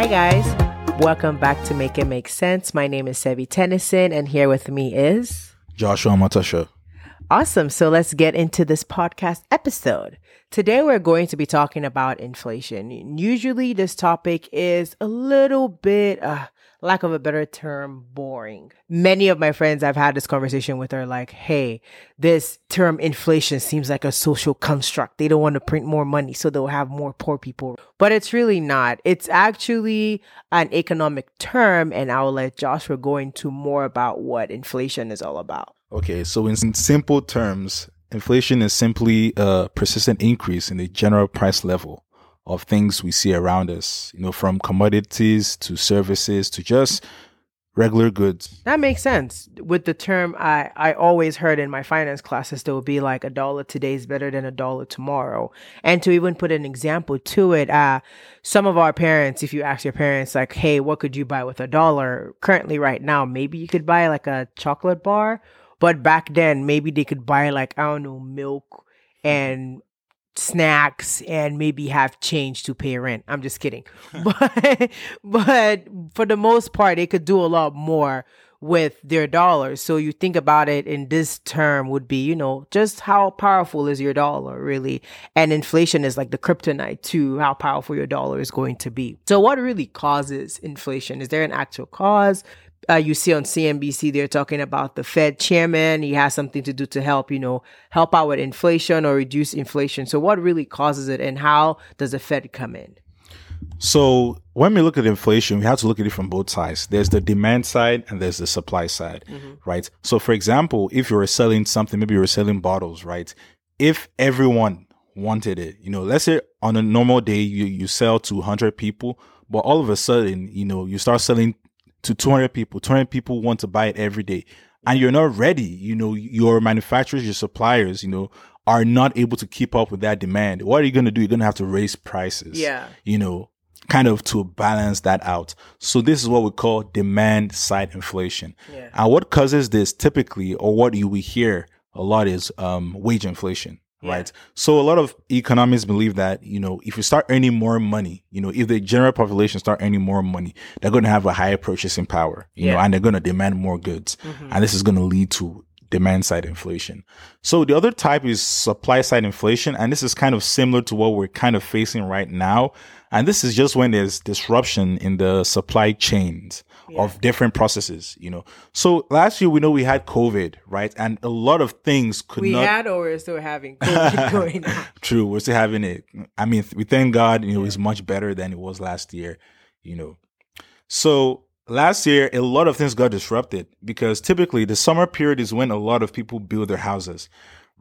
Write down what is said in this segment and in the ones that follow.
Hi, guys. Welcome back to Make It Make Sense. My name is Sevi Tennyson, and here with me is Joshua Matasha. Awesome. So let's get into this podcast episode. Today, we're going to be talking about inflation. Usually, this topic is a little bit, uh, lack of a better term, boring. Many of my friends I've had this conversation with are like, hey, this term inflation seems like a social construct. They don't want to print more money, so they'll have more poor people. But it's really not. It's actually an economic term, and I'll let Joshua go into more about what inflation is all about. Okay, so in simple terms, Inflation is simply a persistent increase in the general price level of things we see around us, you know, from commodities to services to just regular goods. That makes sense. With the term I, I always heard in my finance classes, there would be like a dollar today is better than a dollar tomorrow. And to even put an example to it, uh, some of our parents, if you ask your parents like, hey, what could you buy with a dollar currently right now? Maybe you could buy like a chocolate bar but back then, maybe they could buy like, I don't know, milk and snacks and maybe have change to pay rent. I'm just kidding. but but for the most part, they could do a lot more with their dollars. So you think about it in this term would be, you know, just how powerful is your dollar really? And inflation is like the kryptonite to how powerful your dollar is going to be. So what really causes inflation? Is there an actual cause? Uh, you see on CNBC, they're talking about the Fed chairman. He has something to do to help, you know, help out with inflation or reduce inflation. So, what really causes it, and how does the Fed come in? So, when we look at inflation, we have to look at it from both sides. There's the demand side and there's the supply side, mm-hmm. right? So, for example, if you were selling something, maybe you were selling bottles, right? If everyone wanted it, you know, let's say on a normal day you you sell to 100 people, but all of a sudden, you know, you start selling to 200 people. 200 people want to buy it every day. And you're not ready. You know, your manufacturers, your suppliers, you know, are not able to keep up with that demand. What are you going to do? You're going to have to raise prices. Yeah. You know, kind of to balance that out. So this is what we call demand side inflation. Yeah. And what causes this typically, or what you will hear a lot is um, wage inflation right? So a lot of economists believe that, you know, if you start earning more money, you know, if the general population start earning more money, they're going to have a higher purchasing power, you yeah. know, and they're going to demand more goods. Mm-hmm. And this is going to lead to demand side inflation. So the other type is supply side inflation. And this is kind of similar to what we're kind of facing right now. And this is just when there's disruption in the supply chains yeah. of different processes, you know. So last year we know we had COVID, right? And a lot of things could we not. We had or we're still having COVID going on. True, we're still having it. I mean, we thank God, you know, yeah. it's much better than it was last year, you know. So last year, a lot of things got disrupted because typically the summer period is when a lot of people build their houses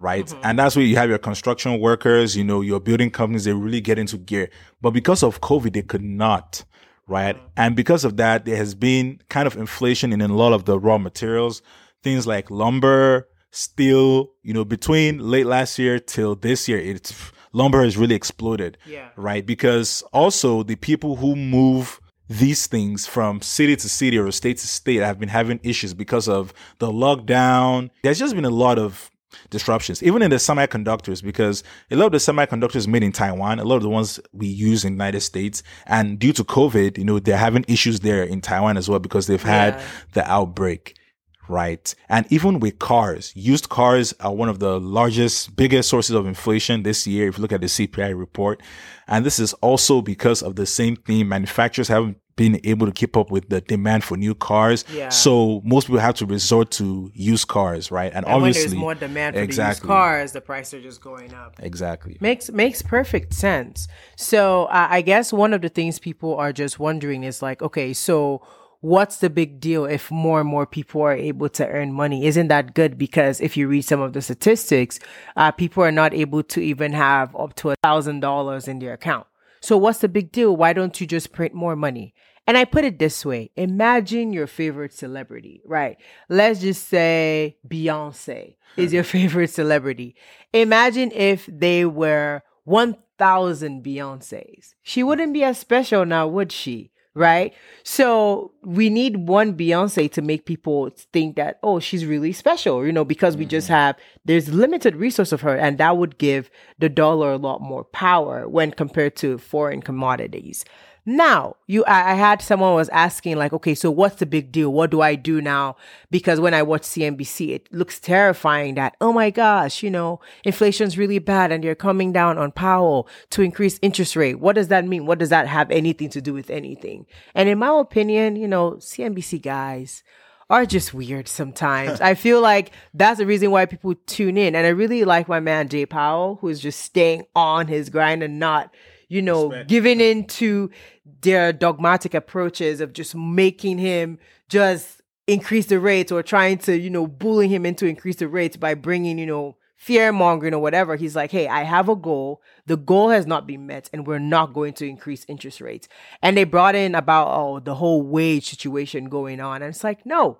right? Mm-hmm. And that's where you have your construction workers, you know, your building companies, they really get into gear. But because of COVID, they could not right? Mm-hmm. And because of that, there has been kind of inflation in a lot of the raw materials, things like lumber, steel, you know, between late last year till this year, it's lumber has really exploded. Yeah. Right. Because also the people who move these things from city to city or state to state have been having issues because of the lockdown. There's just been a lot of disruptions, even in the semiconductors, because a lot of the semiconductors made in Taiwan, a lot of the ones we use in the United States, and due to COVID, you know, they're having issues there in Taiwan as well because they've had yeah. the outbreak. Right. And even with cars, used cars are one of the largest, biggest sources of inflation this year. If you look at the CPI report, and this is also because of the same thing. Manufacturers haven't been able to keep up with the demand for new cars. Yeah. So most people have to resort to used cars, right? And, and obviously, when there's more demand for exactly. the used cars, the prices are just going up. Exactly. Makes makes perfect sense. So uh, I guess one of the things people are just wondering is like, okay, so what's the big deal if more and more people are able to earn money? Isn't that good? Because if you read some of the statistics, uh, people are not able to even have up to a thousand dollars in their account. So what's the big deal? Why don't you just print more money? And I put it this way imagine your favorite celebrity, right? Let's just say Beyonce is your favorite celebrity. Imagine if they were 1,000 Beyoncés. She wouldn't be as special now, would she? Right? So we need one Beyonce to make people think that, oh, she's really special, you know, because we just mm-hmm. have, there's limited resource of her. And that would give the dollar a lot more power when compared to foreign commodities. Now, you, I, I had someone was asking like, okay, so what's the big deal? What do I do now? Because when I watch CNBC, it looks terrifying that, oh my gosh, you know, inflation's really bad and you're coming down on Powell to increase interest rate. What does that mean? What does that have anything to do with anything? And in my opinion, you know, CNBC guys, are just weird sometimes. I feel like that's the reason why people tune in. And I really like my man Jay Powell, who's just staying on his grind and not, you know, Respect. giving into their dogmatic approaches of just making him just increase the rates or trying to, you know, bully him into increase the rates by bringing, you know, fear mongering or whatever. He's like, hey, I have a goal. The goal has not been met, and we're not going to increase interest rates. And they brought in about oh the whole wage situation going on, and it's like, no,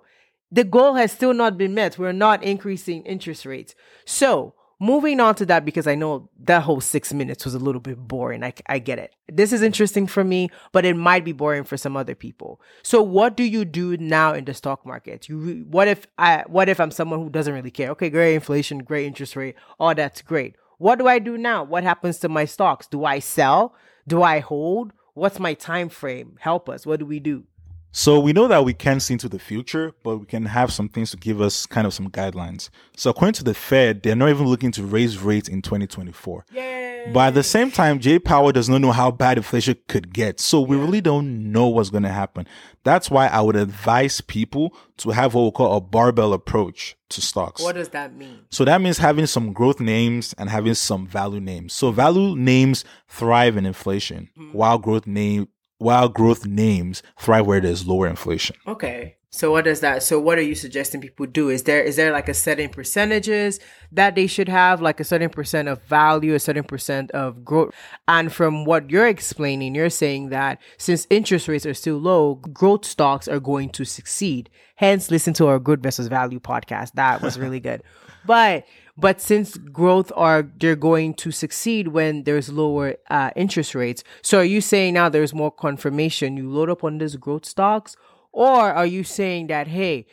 the goal has still not been met. We're not increasing interest rates. So moving on to that because I know that whole six minutes was a little bit boring. I, I get it. This is interesting for me, but it might be boring for some other people. So what do you do now in the stock market? You re- what if I what if I'm someone who doesn't really care? Okay, great inflation, great interest rate, all that's great. What do I do now? What happens to my stocks? Do I sell? Do I hold? What's my time frame? Help us. What do we do? So we know that we can't see into the future, but we can have some things to give us kind of some guidelines. So according to the Fed, they're not even looking to raise rates in 2024. Yay. But at the same time, Jay Powell does not know how bad inflation could get. So we really don't know what's going to happen. That's why I would advise people to have what we call a barbell approach to stocks. What does that mean? So that means having some growth names and having some value names. So value names thrive in inflation, mm-hmm. while growth name while growth names thrive where there's lower inflation. Okay. So what does that so what are you suggesting people do? Is there is there like a certain percentages that they should have like a certain percent of value, a certain percent of growth? And from what you're explaining, you're saying that since interest rates are still low, growth stocks are going to succeed. Hence listen to our good versus value podcast. That was really good. But but since growth are they're going to succeed when there's lower uh, interest rates. So are you saying now there's more confirmation you load up on these growth stocks, or are you saying that hey,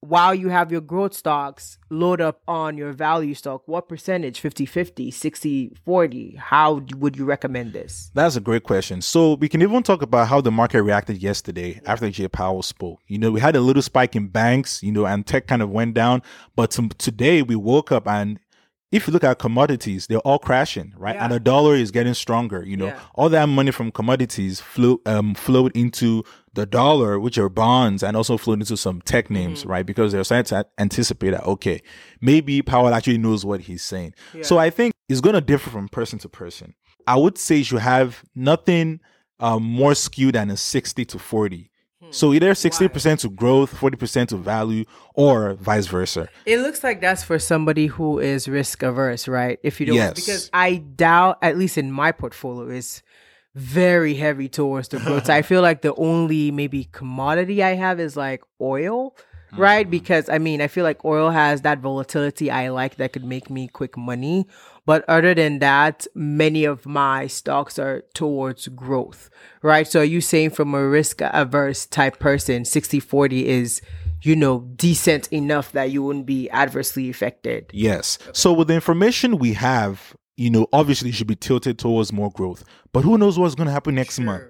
while you have your growth stocks, load up on your value stock. What percentage? 50 50, 60 40? How would you recommend this? That's a great question. So, we can even talk about how the market reacted yesterday after Jay Powell spoke. You know, we had a little spike in banks, you know, and tech kind of went down. But to, today we woke up and if you look at commodities, they're all crashing, right? Yeah. And the dollar is getting stronger. You know, yeah. all that money from commodities flew um, flowed into the dollar, which are bonds, and also flowed into some tech names, mm-hmm. right? Because they're starting to anticipate that okay, maybe Powell actually knows what he's saying. Yeah. So I think it's going to differ from person to person. I would say you should have nothing um, more skewed than a sixty to forty so either 60% to growth, 40% to value, or vice versa. It looks like that's for somebody who is risk averse, right? If you don't, yes. because I doubt, at least in my portfolio, is very heavy towards the growth. I feel like the only maybe commodity I have is like oil, right? Mm-hmm. Because I mean, I feel like oil has that volatility I like that could make me quick money. But other than that, many of my stocks are towards growth, right? So are you saying from a risk averse type person, 60 40 is, you know, decent enough that you wouldn't be adversely affected? Yes. So with the information we have, you know, obviously should be tilted towards more growth. But who knows what's going to happen next sure. month?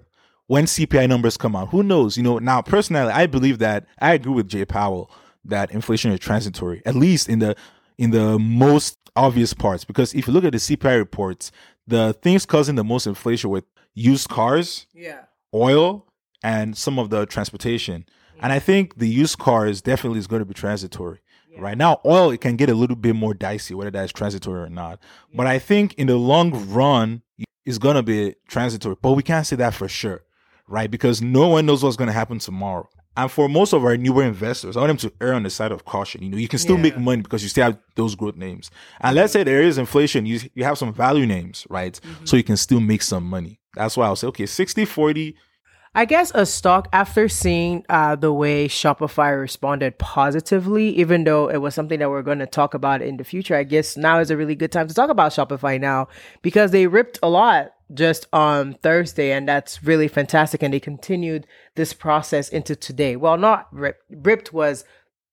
When CPI numbers come out, who knows? You know, now personally, I believe that I agree with Jay Powell that inflation is transitory, at least in the in the most obvious parts. Because if you look at the CPI reports, the things causing the most inflation with used cars, yeah, oil, and some of the transportation. Yeah. And I think the used cars definitely is going to be transitory. Yeah. Right now, oil it can get a little bit more dicey whether that's transitory or not. Yeah. But I think in the long run, it's going to be transitory. But we can't say that for sure, right? Because no one knows what's going to happen tomorrow. And for most of our newer investors, I want them to err on the side of caution. You know, you can still yeah. make money because you still have those growth names. And let's say there is inflation, you you have some value names, right? Mm-hmm. So you can still make some money. That's why I'll say, okay, 60, 40. I guess a stock after seeing uh, the way Shopify responded positively, even though it was something that we're going to talk about in the future, I guess now is a really good time to talk about Shopify now because they ripped a lot just on Thursday, and that's really fantastic. And they continued this process into today. Well, not ripped, ripped was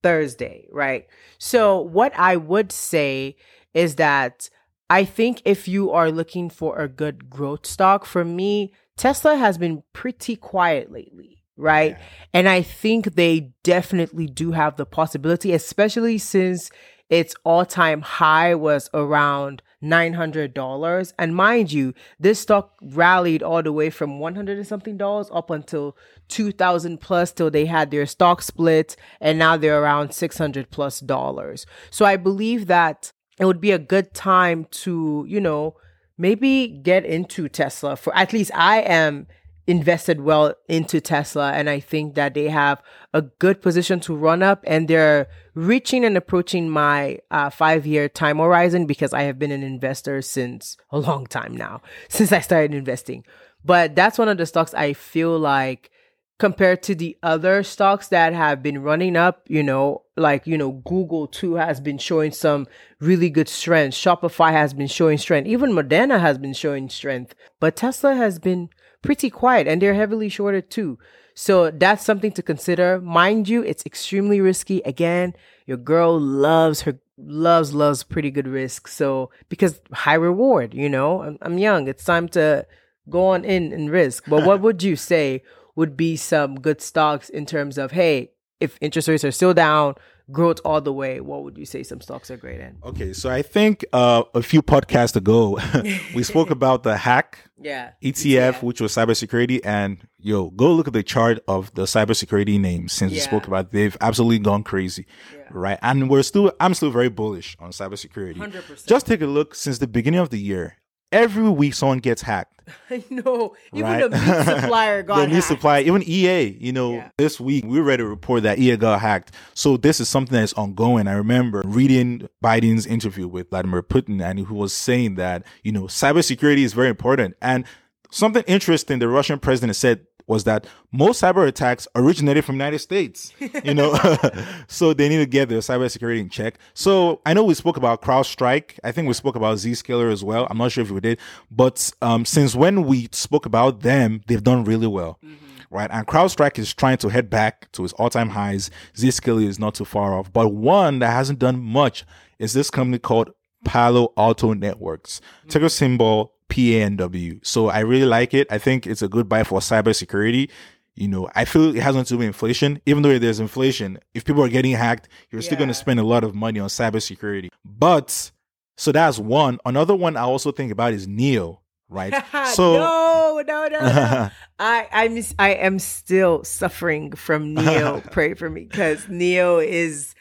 Thursday, right? So, what I would say is that I think if you are looking for a good growth stock, for me, Tesla has been pretty quiet lately, right? Yeah. And I think they definitely do have the possibility, especially since its all time high was around $900. And mind you, this stock rallied all the way from 100 and something dollars up until 2000 plus till they had their stock split. And now they're around 600 plus dollars. So I believe that it would be a good time to, you know, maybe get into Tesla for at least I am invested well into Tesla and I think that they have a good position to run up and they're reaching and approaching my uh, five year time horizon because I have been an investor since a long time now, since I started investing. But that's one of the stocks I feel like compared to the other stocks that have been running up, you know, like, you know, Google too has been showing some really good strength. Shopify has been showing strength. Even Moderna has been showing strength. But Tesla has been pretty quiet and they're heavily shorted too. So that's something to consider. Mind you, it's extremely risky. Again, your girl loves her loves loves pretty good risk. So because high reward, you know, I'm, I'm young. It's time to go on in and risk. But what would you say would be some good stocks in terms of hey, if interest rates are still down, growth all the way, what would you say some stocks are great in? Okay, so I think uh, a few podcasts ago we spoke about the hack yeah, ETF, ETF, which was cybersecurity, and yo, go look at the chart of the cybersecurity names since yeah. we spoke about. It. They've absolutely gone crazy, yeah. right? And we're still, I'm still very bullish on cybersecurity. 100%. Just take a look since the beginning of the year every week someone gets hacked. I know. Even right? the meat supplier got the meat supplier, even EA. You know, yeah. this week we read a report that EA got hacked. So this is something that's ongoing. I remember reading Biden's interview with Vladimir Putin, and he was saying that you know cybersecurity is very important. And something interesting, the Russian president said was that most cyber attacks originated from United States, you know, so they need to get their cybersecurity in check. So I know we spoke about CrowdStrike. I think we spoke about Zscaler as well. I'm not sure if we did, but um, since when we spoke about them, they've done really well. Mm-hmm right? And CrowdStrike is trying to head back to its all-time highs. Zscaler is not too far off, but one that hasn't done much is this company called Palo Alto Networks. Mm-hmm. Ticker symbol PANW. So I really like it. I think it's a good buy for cybersecurity. You know, I feel it has nothing to do with inflation. Even though there's inflation, if people are getting hacked, you're yeah. still going to spend a lot of money on cybersecurity. But so that's one. Another one I also think about is NIO right? so no, no, no, no. I I'm I am still suffering from NIO. Pray for me because NIO is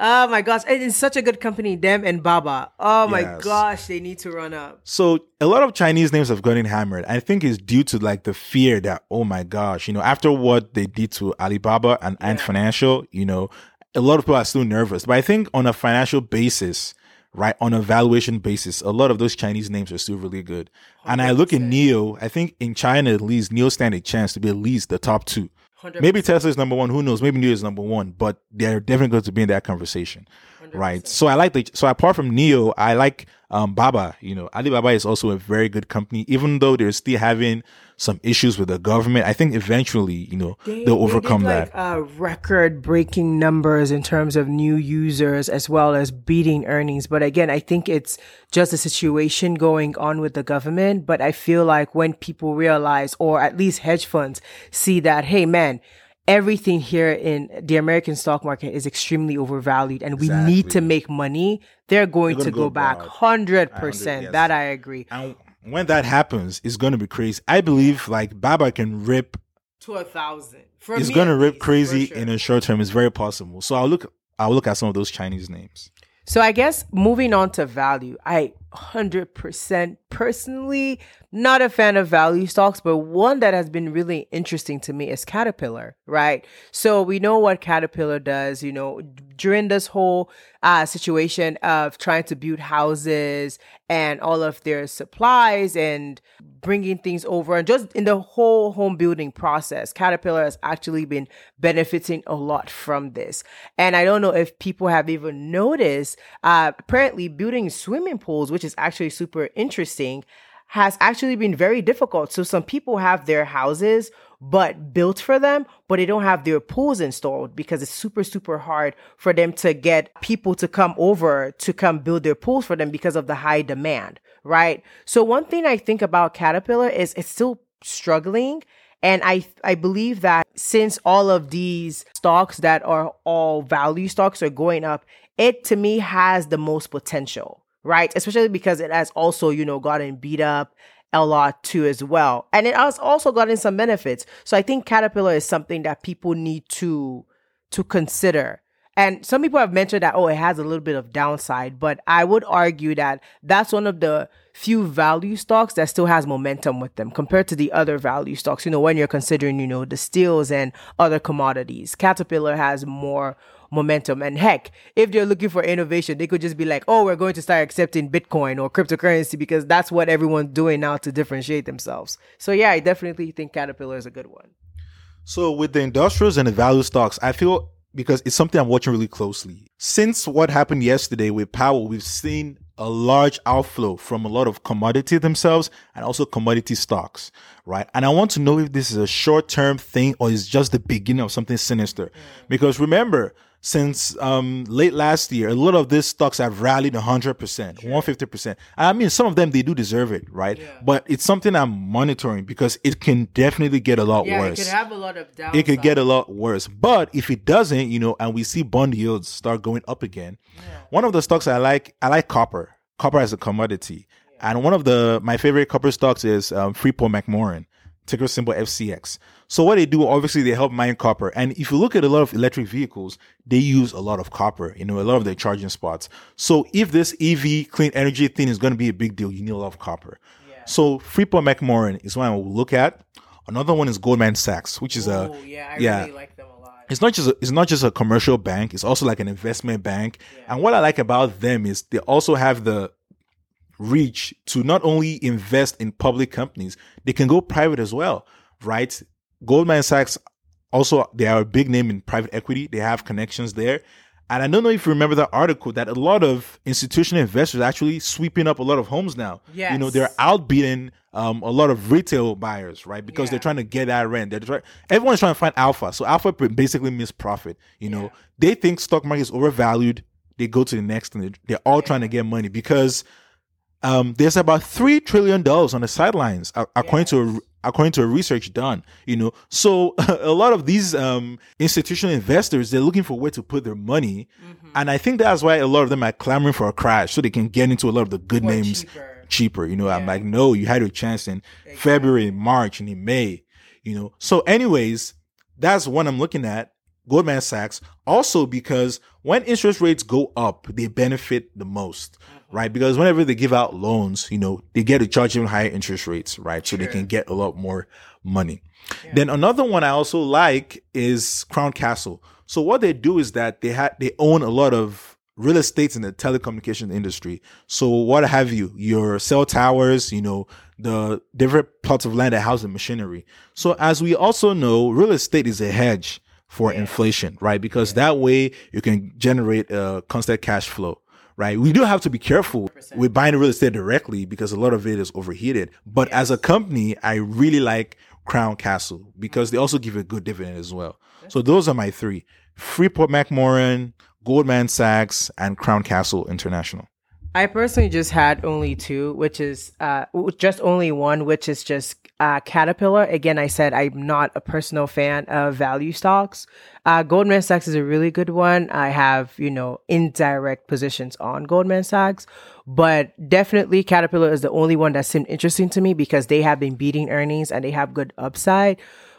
Oh my gosh, it's such a good company, them and Baba. Oh my yes. gosh, they need to run up. So a lot of Chinese names have gotten hammered. I think it's due to like the fear that oh my gosh, you know, after what they did to Alibaba and yeah. Ant Financial, you know, a lot of people are still nervous. But I think on a financial basis, right, on a valuation basis, a lot of those Chinese names are still really good. 100%. And I look at NIO, I think in China at least, NIO stand a chance to be at least the top two. 100%. Maybe Tesla is number one. Who knows? Maybe NIO is number one, but they're definitely going to be in that conversation, 100%. right? So I like the. So apart from NIO, I like um, Baba. You know, Alibaba is also a very good company, even though they're still having some issues with the government. I think eventually, you know, they, will overcome they did, that. Like, uh, record breaking numbers in terms of new users as well as beating earnings. But again, I think it's just a situation going on with the government. But I feel like when people realize, or at least hedge funds see that, hey, man, everything here in the American stock market is extremely overvalued and exactly. we need to make money, they're going they're to go, go back 100%. Yes. That I agree. And when that happens, it's going to be crazy. I believe like Baba can rip to a thousand. For it's going to rip crazy sure. in a short term. It's very possible. So I'll look. I'll look at some of those Chinese names. So I guess moving on to value, I 100% personally not a fan of value stocks, but one that has been really interesting to me is Caterpillar, right? So we know what Caterpillar does, you know, during this whole uh, situation of trying to build houses and all of their supplies and bringing things over and just in the whole home building process, Caterpillar has actually been benefiting a lot from this. And I don't know if people have even noticed, uh, apparently building swimming pools, which is actually super interesting, has actually been very difficult. So some people have their houses but built for them, but they don't have their pools installed because it's super, super hard for them to get people to come over to come build their pools for them because of the high demand, right? So one thing I think about Caterpillar is it's still struggling. And I I believe that since all of these stocks that are all value stocks are going up, it to me has the most potential, right? Especially because it has also, you know, gotten beat up a lot too as well. And it has also gotten some benefits. So I think Caterpillar is something that people need to to consider. And some people have mentioned that, oh, it has a little bit of downside, but I would argue that that's one of the few value stocks that still has momentum with them compared to the other value stocks. You know, when you're considering, you know, the steels and other commodities, Caterpillar has more momentum. And heck, if they're looking for innovation, they could just be like, oh, we're going to start accepting Bitcoin or cryptocurrency because that's what everyone's doing now to differentiate themselves. So, yeah, I definitely think Caterpillar is a good one. So, with the industrials and the value stocks, I feel because it's something I'm watching really closely. Since what happened yesterday with Powell, we've seen a large outflow from a lot of commodity themselves and also commodity stocks, right? And I want to know if this is a short term thing or is just the beginning of something sinister. Mm. Because remember, since um, late last year, a lot of these stocks have rallied 100%, sure. 150%. I mean, some of them, they do deserve it, right? Yeah. But it's something I'm monitoring because it can definitely get a lot yeah, worse. it could have a lot of downside. It could get a lot worse. But if it doesn't, you know, and we see bond yields start going up again, yeah. one of the stocks I like, I like copper. Copper as a commodity. And one of the, my favorite copper stocks is um, Freeport McMoran ticker symbol FCX. So what they do, obviously, they help mine copper. And if you look at a lot of electric vehicles, they use a lot of copper, you know, a lot of their charging spots. So if this EV clean energy thing is going to be a big deal, you need a lot of copper. Yeah. So Freeport McMoran is one I will look at. Another one is Goldman Sachs, which is Ooh, a yeah, I yeah, really like them a lot. It's not just a, it's not just a commercial bank; it's also like an investment bank. Yeah. And what I like about them is they also have the reach to not only invest in public companies, they can go private as well, right? Goldman Sachs also they are a big name in private equity. They have connections there. And I don't know if you remember that article that a lot of institutional investors actually sweeping up a lot of homes now. Yes. You know, they're outbidding um, a lot of retail buyers, right? Because yeah. they're trying to get that rent. They're trying, everyone's trying to find alpha. So alpha basically means profit. You know, yeah. they think stock market is overvalued. They go to the next and they're all yeah. trying to get money because um, there's about three trillion dollars on the sidelines, according yes. to a, according to a research done. You know, so a lot of these um, institutional investors they're looking for where to put their money, mm-hmm. and I think that's why a lot of them are clamoring for a crash so they can get into a lot of the good names cheaper. cheaper. You know, yeah. I'm like, no, you had your chance in exactly. February, March, and in May. You know, so anyways, that's what I'm looking at. Goldman Sachs also because when interest rates go up, they benefit the most. Mm-hmm right? Because whenever they give out loans, you know, they get to charge even higher interest rates, right? So sure. they can get a lot more money. Yeah. Then another one I also like is Crown Castle. So what they do is that they had they own a lot of real estate in the telecommunication industry. So what have you? Your cell towers, you know, the different plots of land that house the machinery. So as we also know, real estate is a hedge for yeah. inflation, right? Because yeah. that way you can generate a constant cash flow right? We do have to be careful 100%. with buying real estate directly because a lot of it is overheated. But yes. as a company, I really like Crown Castle because they also give a good dividend as well. So those are my three: Freeport McMoran, Goldman Sachs, and Crown Castle International. I personally just had only two, which is uh, just only one, which is just uh, Caterpillar. Again, I said I'm not a personal fan of value stocks. Uh, Goldman Sachs is a really good one. I have, you know, indirect positions on Goldman Sachs, but definitely Caterpillar is the only one that seemed interesting to me because they have been beating earnings and they have good upside.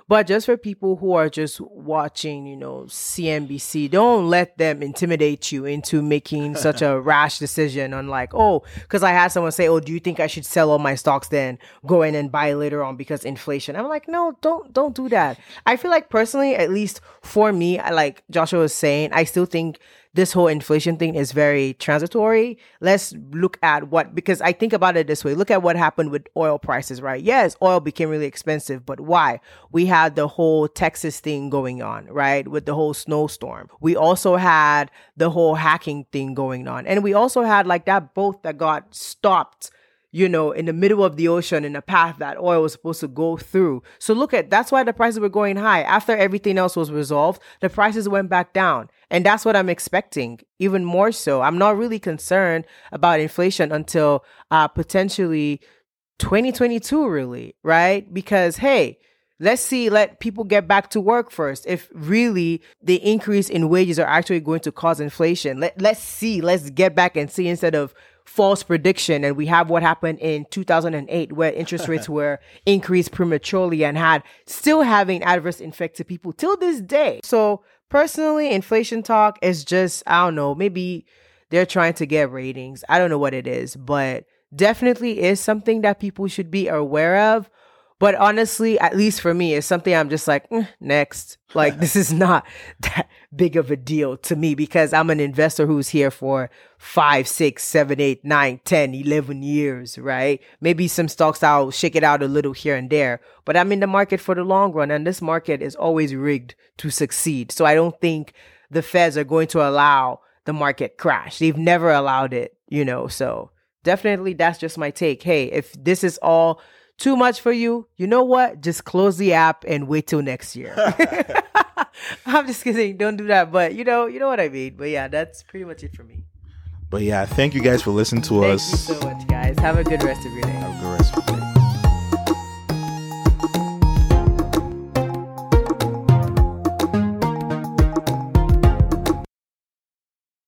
But just for people who are just watching, you know, CNBC, don't let them intimidate you into making such a rash decision on like, oh, because I had someone say, oh, do you think I should sell all my stocks then go in and buy later on because inflation? I'm like, no, don't don't do that. I feel like personally, at least for me, I like Joshua was saying, I still think this whole inflation thing is very transitory. Let's look at what, because I think about it this way look at what happened with oil prices, right? Yes, oil became really expensive, but why? We had the whole Texas thing going on, right? With the whole snowstorm. We also had the whole hacking thing going on. And we also had like that boat that got stopped you know, in the middle of the ocean in a path that oil was supposed to go through. So look at that's why the prices were going high. After everything else was resolved, the prices went back down. And that's what I'm expecting, even more so. I'm not really concerned about inflation until uh, potentially 2022 really, right? Because hey, let's see let people get back to work first if really the increase in wages are actually going to cause inflation let, let's see let's get back and see instead of false prediction. And we have what happened in 2008 where interest rates were increased prematurely and had still having adverse effect to people till this day. So personally inflation talk is just i don't know maybe they're trying to get ratings. I don't know what it is but definitely is something that people should be aware of but honestly, at least for me, it's something I'm just like, mm, next. Like, this is not that big of a deal to me because I'm an investor who's here for five, six, seven, eight, nine, 10, 11 years, right? Maybe some stocks I'll shake it out a little here and there, but I'm in the market for the long run and this market is always rigged to succeed. So I don't think the feds are going to allow the market crash. They've never allowed it, you know, so definitely that's just my take. Hey, if this is all too much for you, you know what? Just close the app and wait till next year. I'm just kidding. Don't do that. But you know, you know what I mean. But yeah, that's pretty much it for me. But yeah, thank you guys for listening to thank us. Thank you so much, guys. Have a good rest of your day. Have a good rest of your day.